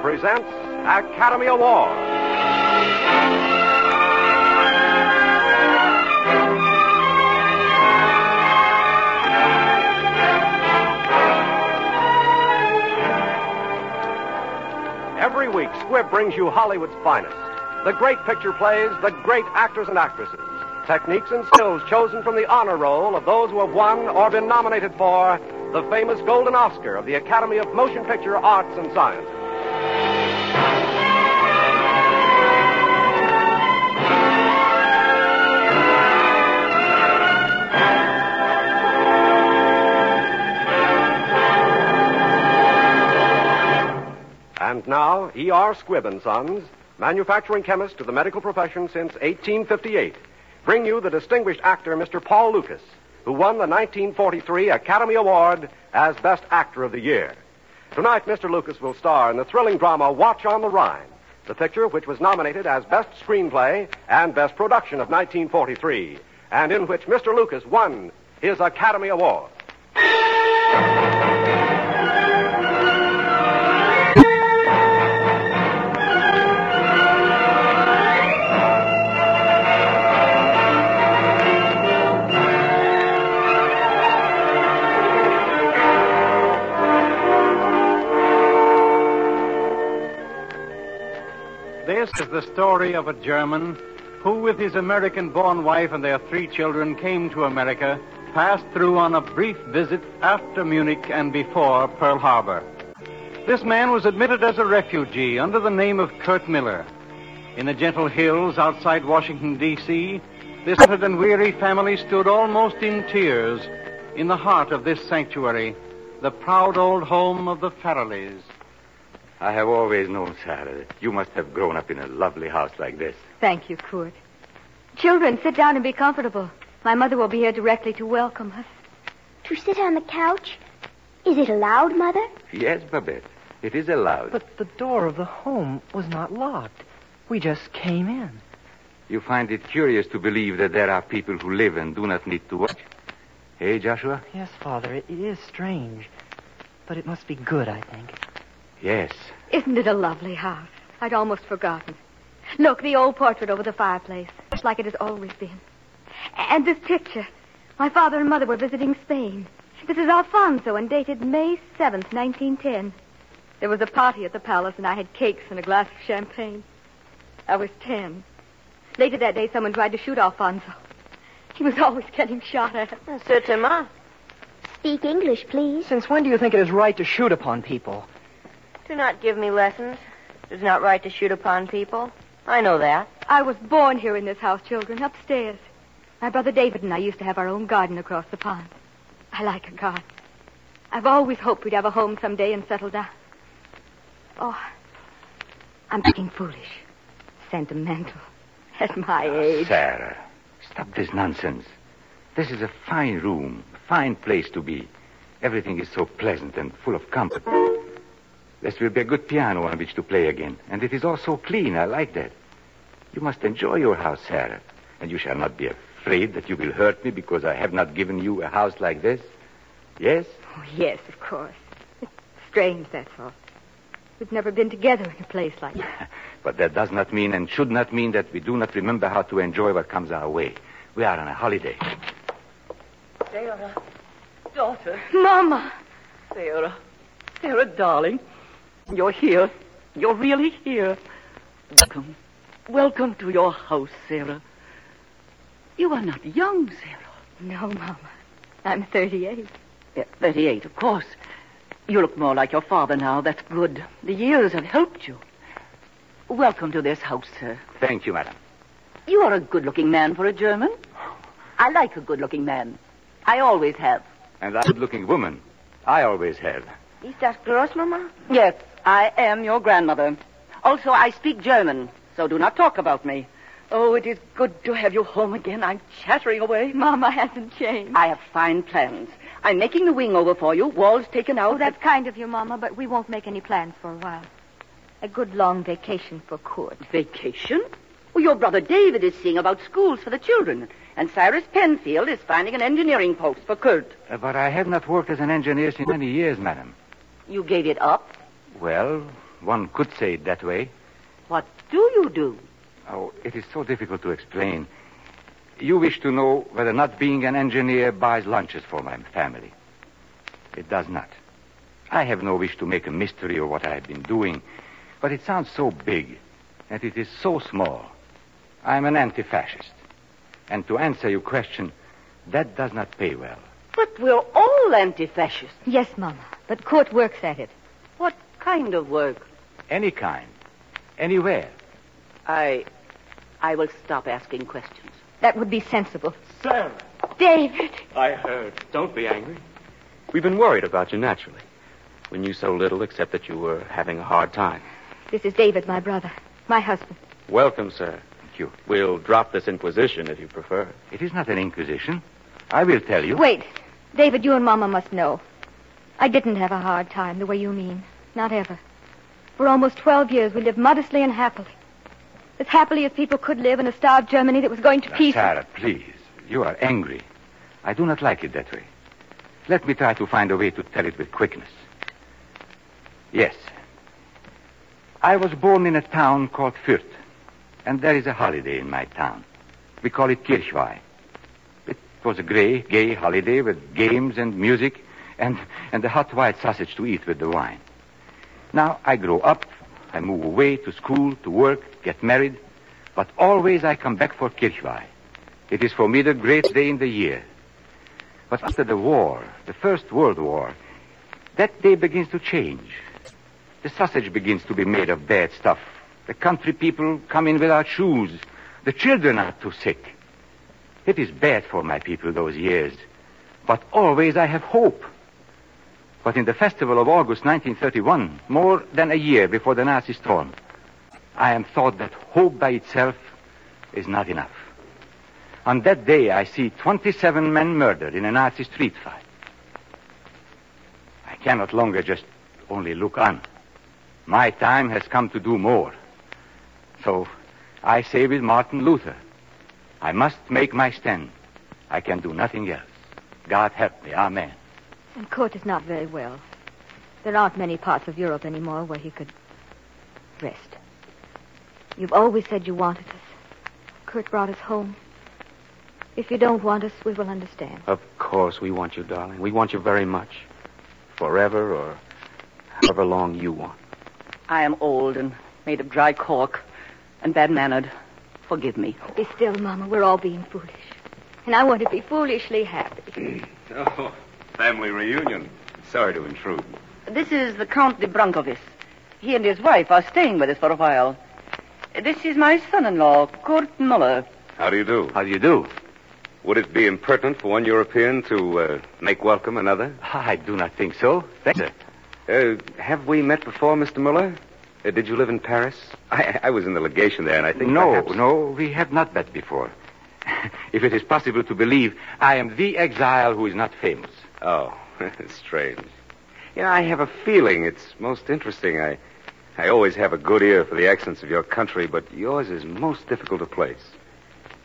presents Academy Award. Every week, Squibb brings you Hollywood's finest. The great picture plays, the great actors and actresses. Techniques and skills chosen from the honor roll of those who have won or been nominated for the famous Golden Oscar of the Academy of Motion Picture Arts and Sciences. And now, E.R. Squibb and Sons, manufacturing chemist to the medical profession since 1858, bring you the distinguished actor, Mr. Paul Lukas, who won the 1943 Academy Award as Best Actor of the Year. Tonight, Mr. Lukas will star in the thrilling drama Watch on the Rhine, the picture which was nominated as Best Screenplay and Best Production of 1943, and in which Mr. Lukas won his Academy Award. Is the story of a German who, with his American born wife and their three children, came to America, passed through on a brief visit after Munich and before Pearl Harbor. This man was admitted as a refugee under the name of Kurt Miller. In the gentle hills outside Washington, D.C., this battered and weary family stood almost in tears in the heart of this sanctuary, the proud old home of the Farrellys. I have always known, Sarah, that you must have grown up in a lovely house like this. Thank you, Kurt. Children, sit down and be comfortable. My mother will be here directly to welcome us. To sit on the couch? Is it allowed, Mother? Yes, Babette. It is allowed. But the door of the home was not locked. We just came in. You find it curious to believe that there are people who live and do not need to watch. Hey, Joshua? Yes, Father, it is strange. But it must be good, I think. Yes. Isn't it a lovely house? I'd almost forgotten. Look, the old portrait over the fireplace, just like it has always been. And this picture. My father and mother were visiting Spain. This is Alfonso and dated May 7th, 1910. There was a party at the palace, and I had cakes and a glass of champagne. I was ten. Later that day, someone tried to shoot Alfonso. He was always getting shot at. Certainement. Speak English, please. Since when do you think it is right to shoot upon people? Do not give me lessons. It is not right to shoot upon people. I know that. I was born here in this house, children, upstairs. My brother David and I used to have our own garden across the pond. I like a garden. I've always hoped we'd have a home someday and settle down. Oh, I'm getting foolish, sentimental, at my age. Sarah, stop this nonsense. This is a fine room, a fine place to be. Everything is so pleasant and full of comfort. This will be a good piano on which to play again. And it is all so clean. I like that. You must enjoy your house, Sarah. And you shall not be afraid that you will hurt me because I have not given you a house like this. Yes? Oh, yes, of course. It's strange, that's all. We've never been together in a place like that. But that does not mean and should not mean that we do not remember how to enjoy what comes our way. We are on a holiday. Sarah, daughter, Mama! Sarah, Sarah, darling, you're here. You're really here. Welcome. Welcome to your house, Sarah. You are not young, Sarah. No, Mama. I'm 38. Yeah, 38, of course. You look more like your father now. That's good. The years have helped you. Welcome to this house, sir. Thank you, madam. You are a good-looking man for a German. I like a good-looking man. I always have. And a good looking woman. I always have. Is that gross, Mama? Yes, I am your grandmother. Also, I speak German, so do not talk about me. Oh, it is good to have you home again. I'm chattering away. Mama hasn't changed. I have fine plans. I'm making the wing over for you, walls taken out. Oh, that's kind of you, Mama, but we won't make any plans for a while. A good long vacation for Kurt. Vacation? Well, your brother David is seeing about schools for the children, and Cyrus Penfield is finding an engineering post for Kurt. Uh, but I have not worked as an engineer since many years, madam. You gave it up? Well, One could say it that way. What do you do? Oh, it is so difficult to explain. You wish to know whether not being an engineer buys lunches for my family. It does not. I have no wish to make a mystery of what I have been doing, but it sounds so big, and it is so small. I am an anti-fascist. And to answer your question, that does not pay well. But we're all anti-fascists. Yes, Mama, but Kurt works at it. What kind of work? Any kind. Anywhere. I... I will stop asking questions. That would be sensible. Sarah! David! I heard. Don't be angry. We've been worried about you, naturally. We knew so little except that you were having a hard time. This is David, my brother. My husband. Welcome, sir. Thank you. We'll drop this inquisition if you prefer. It is not an inquisition. I will tell you. Wait. David, you and Mama must know. I didn't have a hard time the way you mean. Not ever. For almost 12 years, we lived modestly and happily. As happily as people could live in a starved Germany that was going to Now, pieces. Sarah, please. You are angry. I do not like it that way. Let me try to find a way to tell it with quickness. Yes. I was born in a town called Fürth, and there is a holiday in my town. We call it Kirchweih. It was a gray, gay holiday with games and music and, and a hot white sausage to eat with the wine. Now I grow up, I move away to school, to work, get married, but always I come back for Kirchweih. It is for me the great day in the year. But after the war, the First World War, that day begins to change. The sausage begins to be made of bad stuff. The country people come in without shoes. The children are too sick. It is bad for my people those years. But always I have hope. But in the festival of August 1931, more than a year before the Nazi storm, I am thought that hope by itself is not enough. On that day, I see 27 men murdered in a Nazi street fight. I cannot longer just only look on. My time has come to do more. So I say with Martin Luther, I must make my stand. I can do nothing else. God help me. Amen. And Kurt is not very well. There aren't many parts of Europe anymore where he could rest. You've always said you wanted us. Kurt brought us home. If you don't want us, we will understand. Of course we want you, darling. We want you very much. Forever or however long you want. I am old and made of dry cork and bad-mannered. Forgive me. Be still, Mama. We're all being foolish. And I want to be foolishly happy. Oh, family reunion. Sorry to intrude. This is the Count de Brancovis. He and his wife are staying with us for a while. This is my son-in-law, Kurt Muller. How do you do? How do you do? Would it be impertinent for one European to uh, make welcome another? I do not think so. Thank you. Uh, have we met before, Mr. Muller? Uh, did you live in Paris? I, I was in the legation there, and I think no, perhaps- no, we have not met before. if it is possible to believe, I am the exile who is not famous. Oh, strange. You know, I have a feeling it's most interesting. I, I always have a good ear for the accents of your country, but yours is most difficult to place.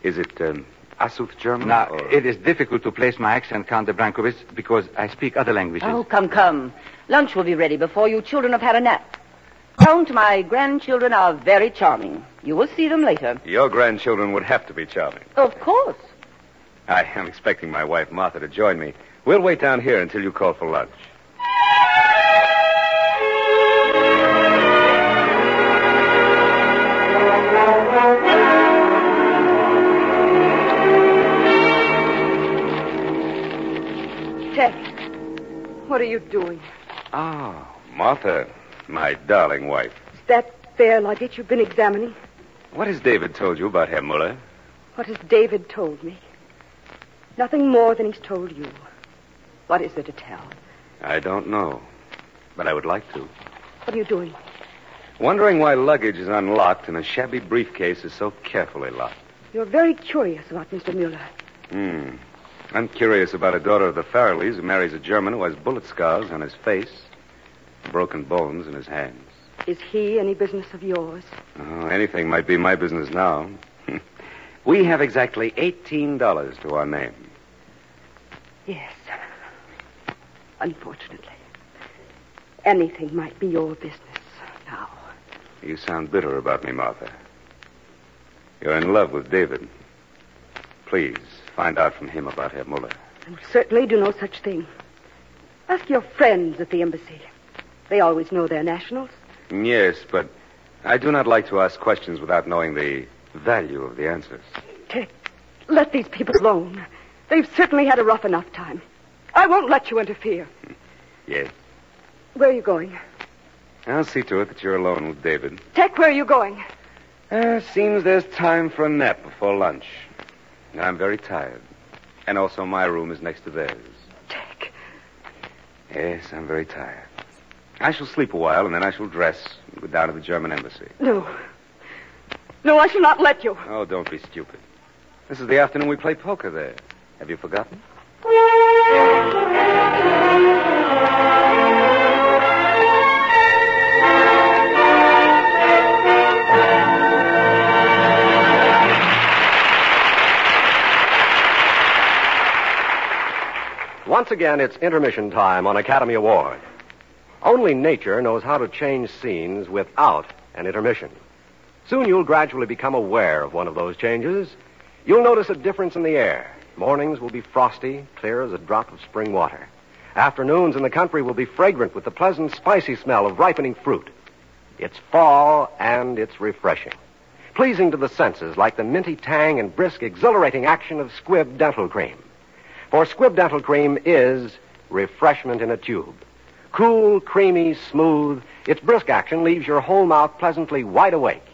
Is it um, Asuth German? Now, or- it is difficult to place my accent, Count de Brancovis, because I speak other languages. Oh, come, come. Lunch will be ready before you children have had a nap. Count, my grandchildren are very charming. You will see them later. Your grandchildren would have to be charming. Of course. I am expecting my wife, Martha, to join me. We'll wait down here until you call for lunch. Teck, what are you doing? Oh, Martha, my darling wife. Is that fair luggage you've been examining? What has David told you about Herr Muller? What has David told me? Nothing more than he's told you. What is there to tell? I don't know, but I would like to. What are you doing? Wondering why luggage is unlocked and a shabby briefcase is so carefully locked. You're very curious about Mr. Muller. Hmm. I'm curious about a daughter of the Farrellys who marries a German who has bullet scars on his face, broken bones in his hands. Is he any business of yours? Oh, anything might be my business now. we have exactly $18 to our name. Yes. Unfortunately. Anything might be your business now. You sound bitter about me, Martha. You're in love with David. Please, find out from him about Herr Muller. I will certainly do no such thing. Ask your friends at the embassy. They always know their nationals. Yes, but I do not like to ask questions without knowing the value of the answers. Let these people alone. They've certainly had a rough enough time. I won't let you interfere. Yes. Where are you going? I'll see to it that you're alone with David. Dick, where are you going? Uh, seems there's time for a nap before lunch. I'm very tired. And also, my room is next to theirs. Dick. Yes, I'm very tired. I shall sleep a while, and then I shall dress and go down to the German embassy. No. No, I shall not let you. Oh, don't be stupid. This is the afternoon we play poker there. Have you forgotten? Once again, it's intermission time on Academy Award. Only nature knows how to change scenes without an intermission. Soon you'll gradually become aware of one of those changes. You'll notice a difference in the air. Mornings will be frosty, clear as a drop of spring water. Afternoons in the country will be fragrant with the pleasant, spicy smell of ripening fruit. It's fall and it's refreshing. Pleasing to the senses like the minty tang and brisk, exhilarating action of Squibb Dental Cream. For Squibb Dental Cream is refreshment in a tube. Cool, creamy, smooth, its brisk action leaves your whole mouth pleasantly wide awake.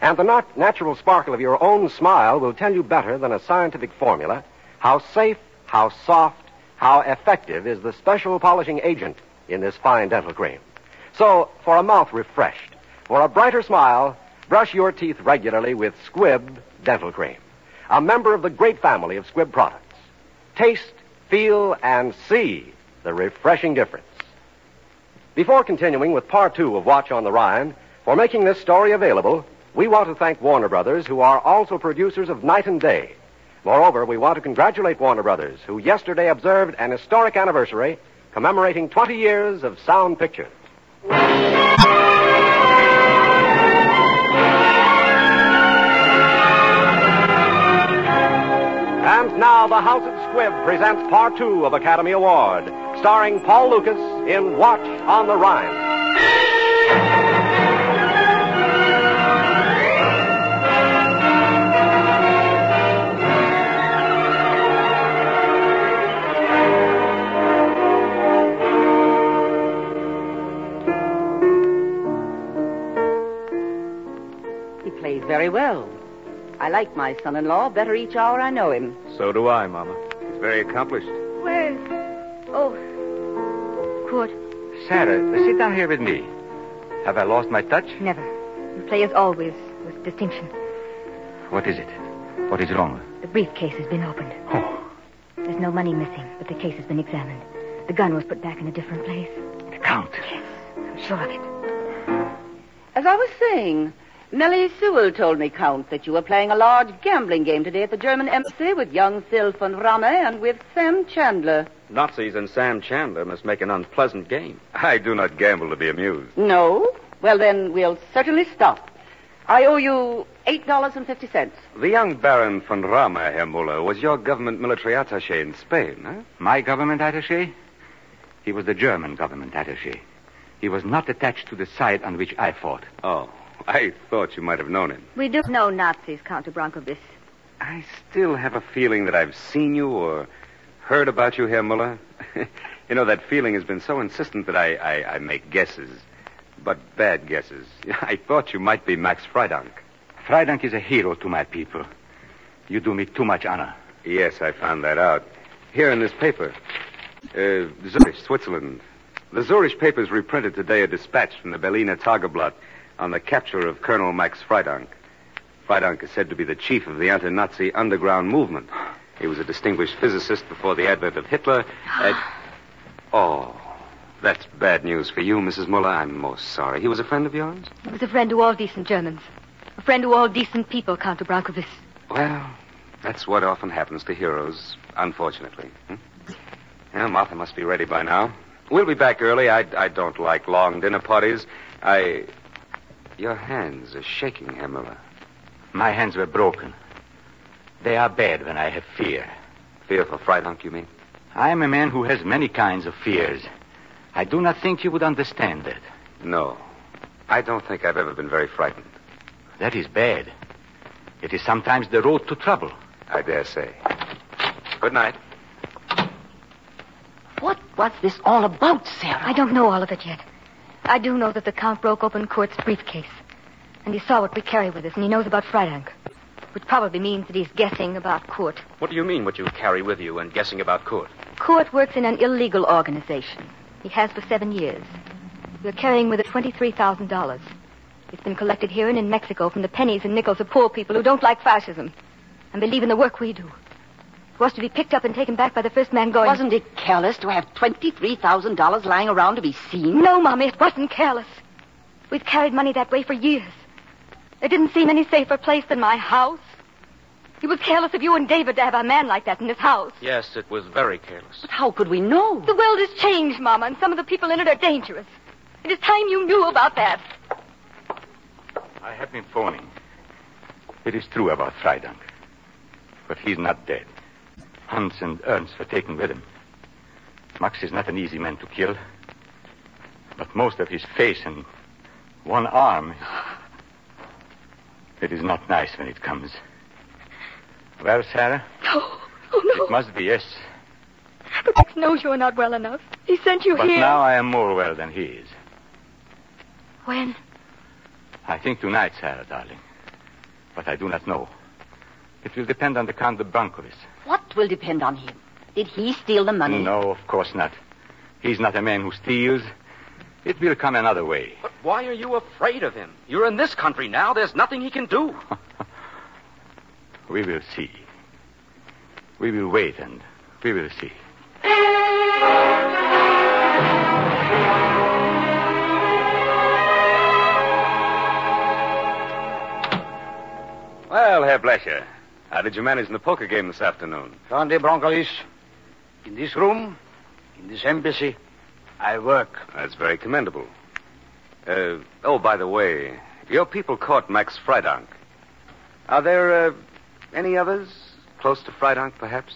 And the nat- natural sparkle of your own smile will tell you better than a scientific formula how safe, how soft, how effective is the special polishing agent in this fine dental cream. So, for a mouth refreshed, for a brighter smile, brush your teeth regularly with Squibb Dental Cream, a member of the great family of Squibb products. Taste, feel, and see the refreshing difference. Before continuing with part two of Watch on the Rhine, for making this story available, we want to thank Warner Brothers, who are also producers of Night and Day. Moreover, we want to congratulate Warner Brothers, who yesterday observed an historic anniversary commemorating 20 years of sound pictures. And now the House of Squibb presents part two of Academy Award, starring Paul Lukas in Watch on the Rhine. Very well. I like my son-in-law better each hour I know him. So do I, Mama. He's very accomplished. Where? Oh, Kurt. Sarah, sit down here with me. Have I lost my touch? never. You play as always, with distinction. What is it? What is wrong? The briefcase has been opened. Oh, There's no money missing, but the case has been examined. The gun was put back in a different place. the Count. Yes, I'm sure of it. As I was saying, Nellie Sewell told me, Count, that you were playing a large gambling game today at the German embassy with young Sil von Ramme and with Sam Chandler. Nazis and Sam Chandler must make an unpleasant game. I do not gamble to be amused. No? Well, then we'll certainly stop. I owe you $8.50. The young Baron von Ramme, Herr Muller, was your government military attaché in Spain, huh? My government attaché? He was the German government attaché. He was not attached to the side on which I fought. Oh, I thought you might have known him. We do know Nazis, Count de Brancovis. I still have a feeling that I've seen you or heard about you, Herr Muller. you know, that feeling has been so insistent that I, I, I make guesses. But bad guesses. I thought you might be Max Freidank. Freidank is a hero to my people. You do me too much honor. Yes, I found that out. Here in this paper. Uh, Zurich, Switzerland. The Zurich papers reprinted today a dispatch from the Berliner Tageblatt on the capture of Colonel Max Freidank. Freidank is said to be the chief of the anti-Nazi underground movement. He was a distinguished physicist before the advent of Hitler. at- Oh, that's bad news for you, Mrs. Muller. I'm most sorry. He was a friend of yours? He was a friend to all decent Germans. A friend to all decent people, Count Brancovis. Well, that's what often happens to heroes, unfortunately. Hmm? Well, Martha must be ready by now. We'll be back early. I, I don't like long dinner parties. I. Your hands are shaking, Herr Muller. My hands were broken. They are bad when I have fear. Fear for Freidank, you mean? I am a man who has many kinds of fears. I do not think you would understand that. No. I don't think I've ever been very frightened. That is bad. It is sometimes the road to trouble. I dare say. Good night. What was this all about, Sarah? I don't know all of it yet. I do know that the Count broke open Kurt's briefcase. And he saw what we carry with us, and he knows about Freidank. Which probably means that he's guessing about Kurt. What do you mean, what you carry with you and guessing about Kurt? Kurt works in an illegal organization. He has for seven years. We're carrying with it $23,000. It's been collected here and in Mexico from the pennies and nickels of poor people who don't like fascism and believe in the work we do. It was to be picked up and taken back by the first man going. Wasn't it careless to have $23,000 lying around to be seen? No, Mommy, it wasn't careless. We've carried money that way for years. There didn't seem any safer place than my house. It was careless of you and David to have a man like that in this house. Yes, it was very careless. But how could we know? The world has changed, Mama, and some of the people in it are dangerous. It is time you knew about that. I have been phoning. It is true about Freidank. But he's not dead. Hans and Ernst were taken with him. Max is not an easy man to kill. But most of his face and one arm. It is not nice when it comes. Well, Sarah? No. Oh, no. It must be yes. But Max knows you are not well enough. He sent you But here. now I am more well than he is. When? I think tonight, Sarah, darling. But I do not know. It will depend on the Count de Brancovis. What will depend on him? Did he steal the money? No, of course not. He's not a man who steals. It will come another way. But why are you afraid of him? You're in this country now. There's nothing he can do. We will see. We will wait and we will see. Well, Herr Blecher, how did you manage in the poker game this afternoon? Count de Brancovis, in this room, in this embassy, I work. That's very commendable. Uh, oh, by the way, your people caught Max Freidank. Are there uh, any others close to Freidank, perhaps,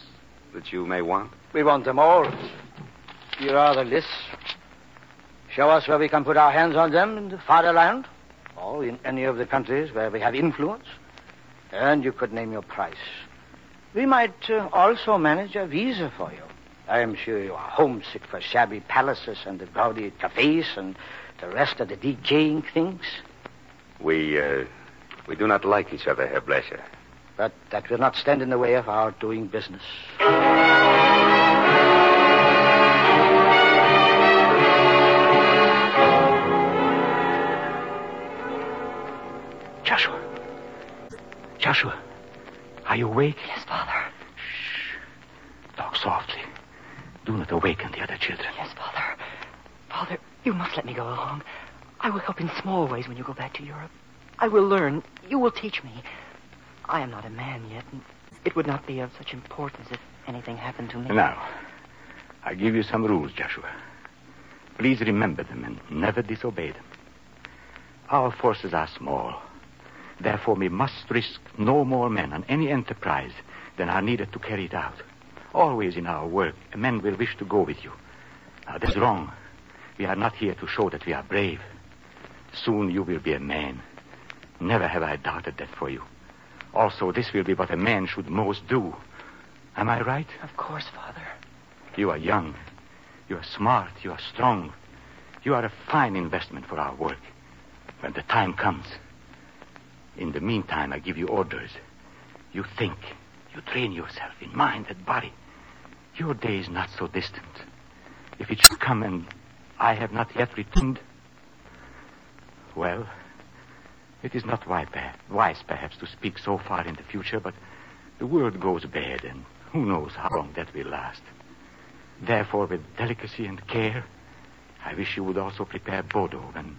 that you may want? We want them all. Here are the lists. Show us where we can put our hands on them in the fatherland, or in any of the countries where we have influence. And you could name your price. We might uh, also manage a visa for you. I am sure you are homesick for shabby palaces and the gaudy cafes and the rest of the decaying things. We, uh, we do not like each other, Herr Blecher. But that will not stand in the way of our doing business. Joshua. Are you awake? Yes, Father. Shh. Talk softly. Do not awaken the other children. Yes, Father. Father, you must let me go along. I will help in small ways when you go back to Europe. I will learn. You will teach me. I am not a man yet, and it would not be of such importance if anything happened to me. Now, I give you some rules, Joshua. Please remember them and never disobey them. Our forces are small. Therefore, we must risk no more men on any enterprise than are needed to carry it out. Always in our work, men will wish to go with you. Now, that's wrong. We are not here to show that we are brave. Soon you will be a man. Never have I doubted that for you. Also, this will be what a man should most do. Am I right? Of course, Father. You are young. You are smart. You are strong. You are a fine investment for our work. When the time comes. In the meantime, I give you orders. You think. You train yourself in mind and body. Your day is not so distant. If it should come and I have not yet returned, well, it is not wise, perhaps to speak so far in the future, but the world goes bad, and who knows how long that will last. Therefore, with delicacy and care, I wish you would also prepare Bodo when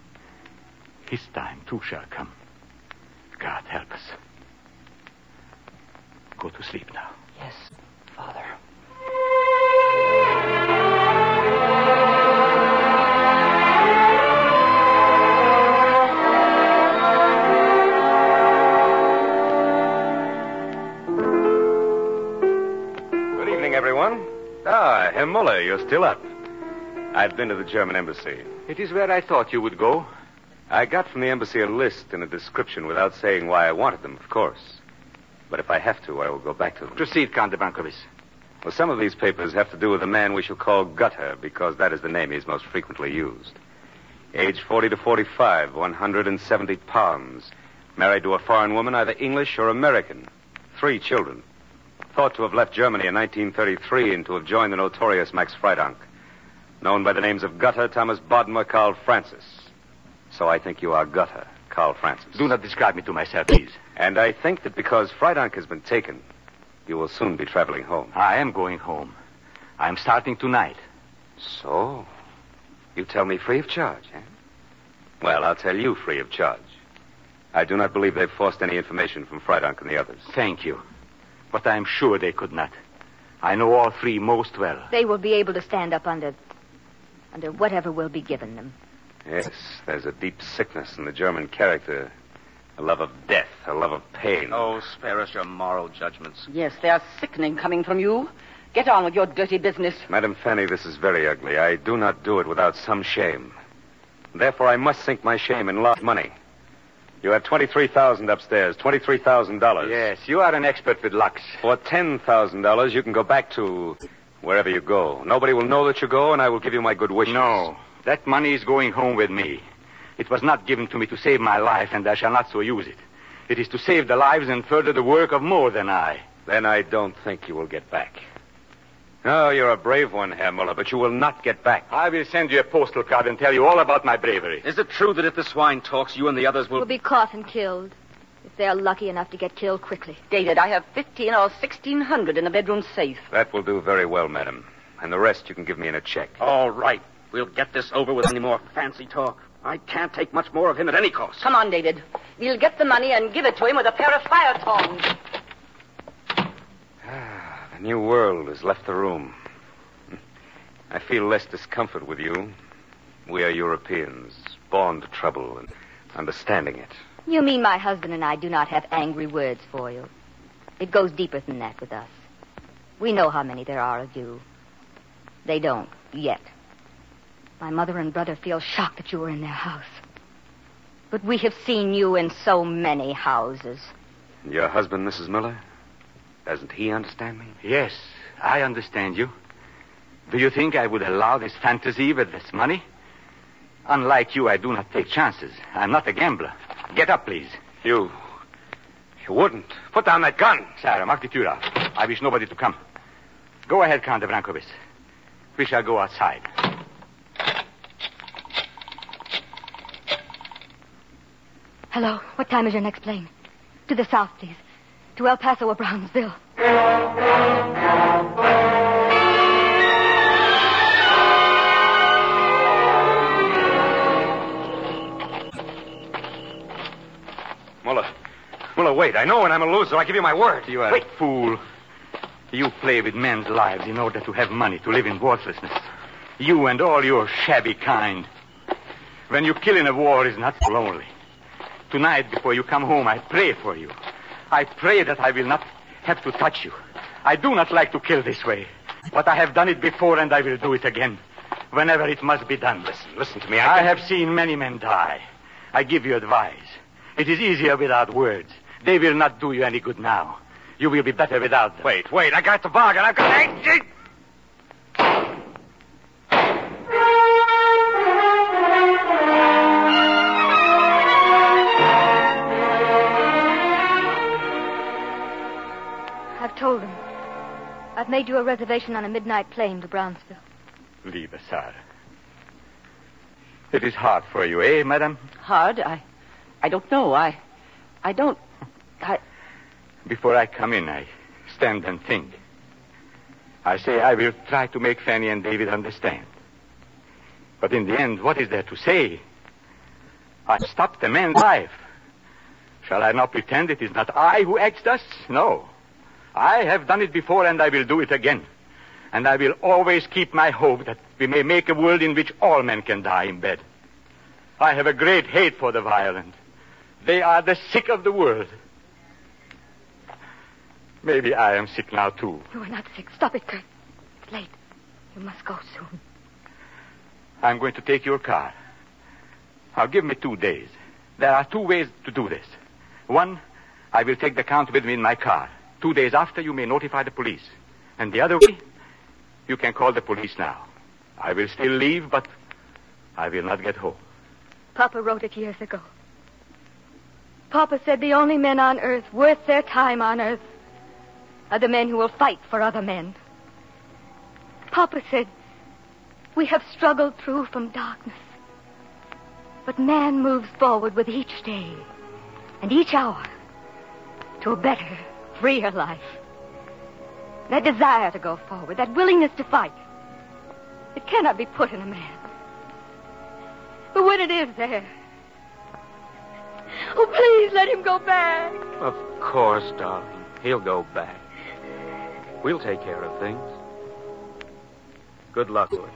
his time too shall come. God help us. Go to sleep now. Yes, Father. Good evening, everyone. Ah, Herr Muller, you're still up. I've been to the German embassy. It is where I thought you would go. I got from the embassy a list and a description without saying why I wanted them, of course. But if I have to, I will go back to them. Proceed, Count de Brancovis. Well, some of these papers have to do with a man we shall call Gutter, because that is the name he's most frequently used. Age 40 to 45, 170 pounds. Married to a foreign woman, either English or American. Three children. Thought to have left Germany in 1933 and to have joined the notorious Max Freidank. Known by the names of Gutter, Thomas Bodmer, Carl Francis. So I think you are Gutter, Carl Francis. Do not describe me to myself, please. And I think that because Freidank has been taken, you will soon be traveling home. I am going home. I am starting tonight. So? You tell me free of charge, eh? Well, I'll tell you free of charge. I do not believe they've forced any information from Freidank and the others. Thank you. But I am sure they could not. I know all three most well. They will be able to stand up under. under whatever will be given them. Yes, there's a deep sickness in the German character. A love of death, a love of pain. Oh, spare us your moral judgments. Yes, they are sickening coming from you. Get on with your dirty business. Madam Fanny, this is very ugly. I do not do it without some shame. Therefore, I must sink my shame in large money. You have twenty-three thousand upstairs, twenty-three thousand dollars. Yes, you are an expert with Lux. For ten thousand dollars, you can go back to wherever you go. Nobody will know that you go, and I will give you my good wishes. No, that money is going home with me. It was not given to me to save my life, and I shall not so use it. It is to save the lives and further the work of more than I. Then I don't think you will get back. Oh, you're a brave one, Herr Muller, but you will not get back. I will send you a postal card and tell you all about my bravery. Is it true that if the swine talks, you and the others will... Will be caught and killed. If they're lucky enough to get killed quickly. David, I have 15 or 1600 in the bedroom safe. That will do very well, madam. And the rest you can give me in a check. All right. We'll get this over with any more fancy talk. I can't take much more of him at any cost. Come on, David. We'll get the money and give it to him with a pair of fire tongs. Ah, The new world has left the room. I feel less discomfort with you. We are Europeans, born to trouble and understanding it. You mean my husband and I do not have angry words for you? It goes deeper than that with us. We know how many there are of you. They don't, yet. My mother and brother feel shocked that you were in their house. But we have seen you in so many houses. Your husband, Mrs. Miller? Doesn't he understand me? Yes, I understand you. Do you think I would allow this fantasy with this money? Unlike you, I do not take chances. I'm not a gambler. Get up, please. You. You wouldn't. Put down that gun. Sarah, mark the tür auf. I wish nobody to come. Go ahead, Count de Brancovis. We shall go outside. Hello. What time is your next plane? To the south, please. To El Paso or Brownsville. Muller. Muller, wait. I know when I'm a loser. I give you my word. You are wait. a fool. You play with men's lives in order to have money to live in worthlessness. You and all your shabby kind. When you kill in a war is not lonely. Tonight, before you come home, I pray for you. I pray that I will not have to touch you. I do not like to kill this way. But I have done it before and I will do it again. Whenever it must be done. Listen, listen to me. I, I, have seen many men die. I give you advice. It is easier without words. They will not do you any good now. You will be better without them. Wait, wait. I got the bargain. I've got. Made you a reservation on a midnight plane to Brownsville. Liebe Sarah. It is hard for you, eh, madam? Hard? I. I don't know. I. I don't. I. Before I come in, I stand and think. I say I will try to make Fanny and David understand. But in the end, what is there to say? I stopped a man's life. Shall I not pretend it is not I who acts thus? No. I have done it before and I will do it again. And I will always keep my hope that we may make a world in which all men can die in bed. I have a great hate for the violent. They are the sick of the world. Maybe I am sick now, too. You are not sick. Stop it, Kurt. It's late. You must go soon. I'm going to take your car. Now, give me two days. There are two ways to do this. One, I will take the count with me in my car. Two days after, you may notify the police. And the other way, you can call the police now. I will still leave, but I will not get home. Papa wrote it years ago. Papa said the only men on earth worth their time on earth are the men who will fight for other men. Papa said we have struggled through from darkness. But man moves forward with each day and each hour to a better, freer life. That desire to go forward, that willingness to fight, it cannot be put in a man. But when it is there, oh, please let him go back. Of course, darling. He'll go back. We'll take care of things. Good luck, Wood.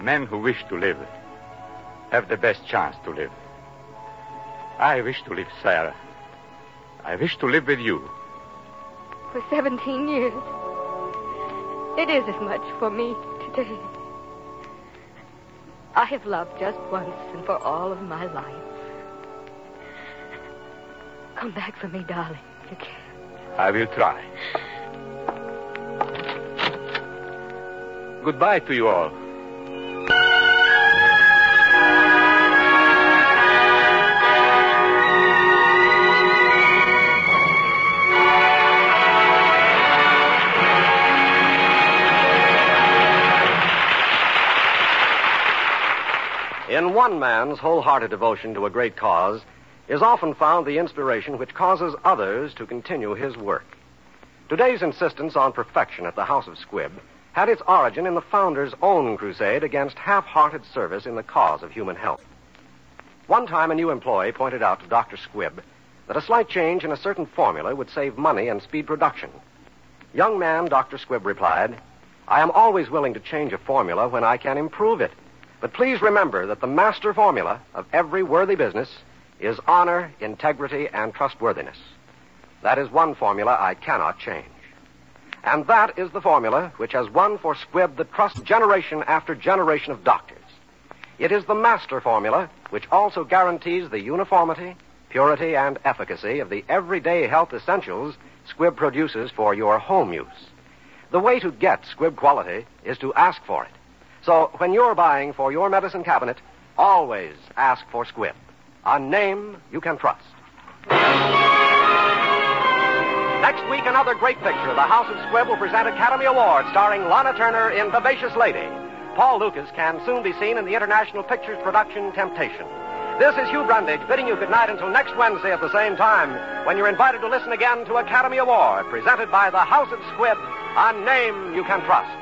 Men who wish to live have the best chance to live. I wish to live, Sarah. I wish to live with you. For 17 years. It is as much for me today. I have loved just once and for all of my life. Come back for me, darling, if you can. I will try. Goodbye to you all. In one man's wholehearted devotion to a great cause is often found the inspiration which causes others to continue his work. Today's insistence on perfection at the House of Squibb had its origin in the founder's own crusade against half hearted service in the cause of human health. One time, a new employee pointed out to Dr. Squibb that a slight change in a certain formula would save money and speed production. Young man, Dr. Squibb replied, I am always willing to change a formula when I can improve it. But please remember that the master formula of every worthy business is honor, integrity, and trustworthiness. That is one formula I cannot change. And that is the formula which has won for Squibb the trust generation after generation of doctors. It is the master formula which also guarantees the uniformity, purity, and efficacy of the everyday health essentials Squibb produces for your home use. The way to get Squibb quality is to ask for it. So when you're buying for your medicine cabinet, always ask for Squibb, a name you can trust. Next week, another great picture. The House of Squibb will present Academy Award starring Lana Turner in Vivacious Lady. Paul Lukas can soon be seen in the International Pictures production Temptation. This is Hugh Brundage bidding you good night until next Wednesday at the same time when you're invited to listen again to Academy Award presented by the House of Squibb, a name you can trust.